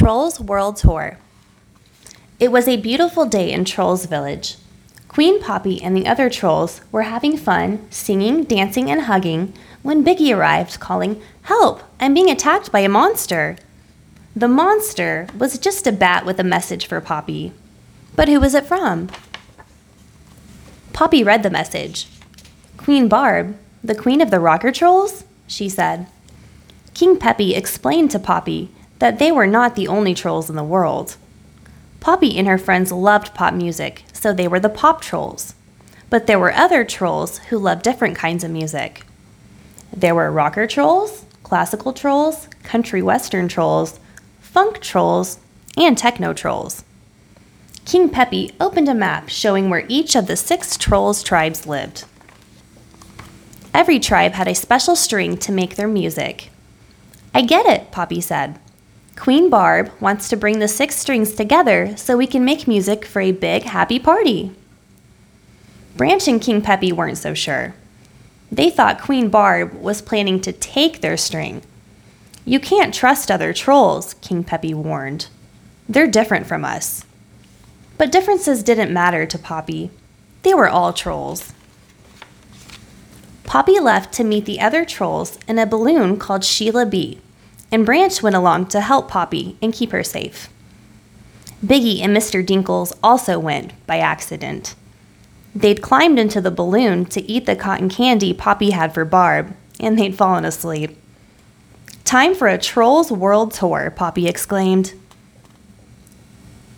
Trolls World Tour. It was a beautiful day in Trolls Village. Queen Poppy and the other trolls were having fun, singing, dancing, and hugging when Biggie arrived, calling, Help! I'm being attacked by a monster! The monster was just a bat with a message for Poppy. But who was it from? Poppy read the message. Queen Barb, the queen of the rocker trolls? she said. King Peppy explained to Poppy that they were not the only trolls in the world. Poppy and her friends loved pop music, so they were the pop trolls. But there were other trolls who loved different kinds of music. There were rocker trolls, classical trolls, country western trolls, funk trolls, and techno trolls. King Peppy opened a map showing where each of the six trolls tribes lived. Every tribe had a special string to make their music. I get it, Poppy said. Queen Barb wants to bring the six strings together so we can make music for a big, happy party. Branch and King Peppy weren't so sure. They thought Queen Barb was planning to take their string. You can't trust other trolls, King Peppy warned. They're different from us. But differences didn't matter to Poppy. They were all trolls. Poppy left to meet the other trolls in a balloon called Sheila B and Branch went along to help Poppy and keep her safe. Biggie and Mr. Dinkles also went by accident. They'd climbed into the balloon to eat the cotton candy Poppy had for Barb, and they'd fallen asleep. Time for a Trolls World Tour, Poppy exclaimed.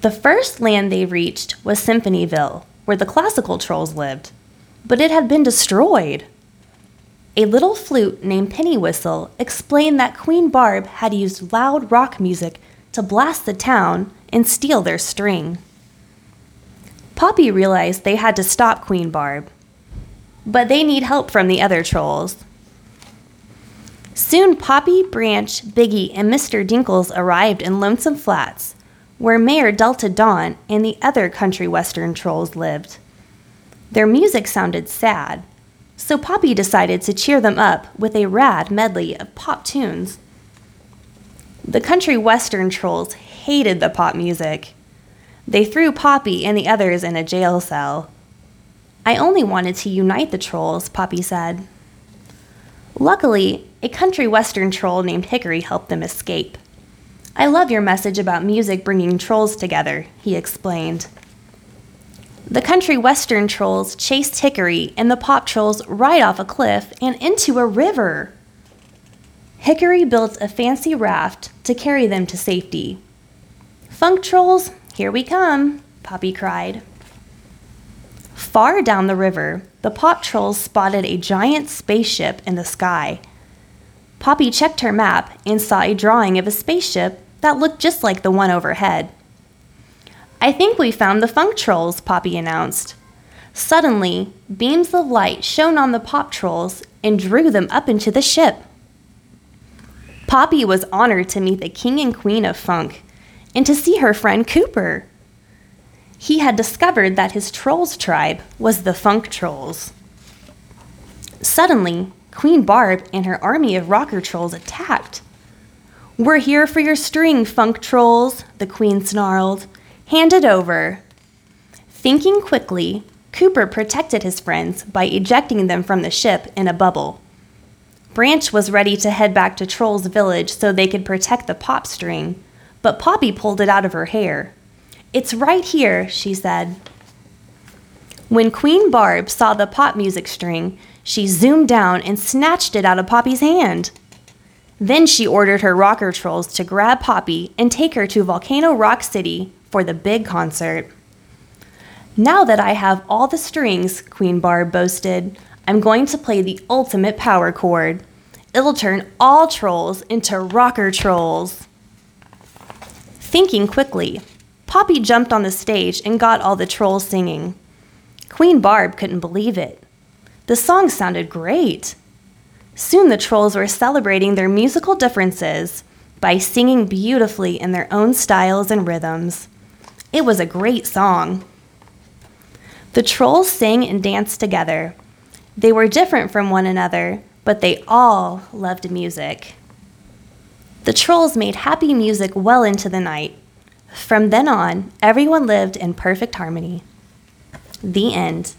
The first land they reached was Symphonyville, where the classical trolls lived, but it had been destroyed. A little flute named Penny Whistle explained that Queen Barb had used loud rock music to blast the town and steal their string. Poppy realized they had to stop Queen Barb, but they need help from the other trolls. Soon Poppy, Branch, Biggie, and Mr. Dinkles arrived in Lonesome Flats, where Mayor Delta Dawn and the other country western trolls lived. Their music sounded sad, so Poppy decided to cheer them up with a rad medley of pop tunes. The country western trolls hated the pop music. They threw Poppy and the others in a jail cell. I only wanted to unite the trolls, Poppy said. Luckily, a country western troll named Hickory helped them escape. I love your message about music bringing trolls together, he explained. The country western trolls chased Hickory and the pop trolls right off a cliff and into a river. Hickory built a fancy raft to carry them to safety. Funk trolls, here we come, Poppy cried. Far down the river, the pop trolls spotted a giant spaceship in the sky. Poppy checked her map and saw a drawing of a spaceship that looked just like the one overhead. I think we found the funk trolls, Poppy announced. Suddenly, beams of light shone on the pop trolls and drew them up into the ship. Poppy was honored to meet the king and queen of funk and to see her friend Cooper. He had discovered that his trolls tribe was the funk trolls. Suddenly, Queen Barb and her army of rocker trolls attacked. We're here for your string, funk trolls, the queen snarled. Hand it over. Thinking quickly, Cooper protected his friends by ejecting them from the ship in a bubble. Branch was ready to head back to Troll's village so they could protect the pop string, but Poppy pulled it out of her hair. It's right here, she said. When Queen Barb saw the pop music string, she zoomed down and snatched it out of Poppy's hand. Then she ordered her rocker trolls to grab Poppy and take her to Volcano Rock City for the big concert. Now that I have all the strings, Queen Barb boasted, I'm going to play the ultimate power chord. It'll turn all trolls into rocker trolls. Thinking quickly, Poppy jumped on the stage and got all the trolls singing. Queen Barb couldn't believe it. The song sounded great. Soon the trolls were celebrating their musical differences by singing beautifully in their own styles and rhythms. It was a great song. The trolls sang and danced together. They were different from one another, but they all loved music. The trolls made happy music well into the night. From then on, everyone lived in perfect harmony. The end.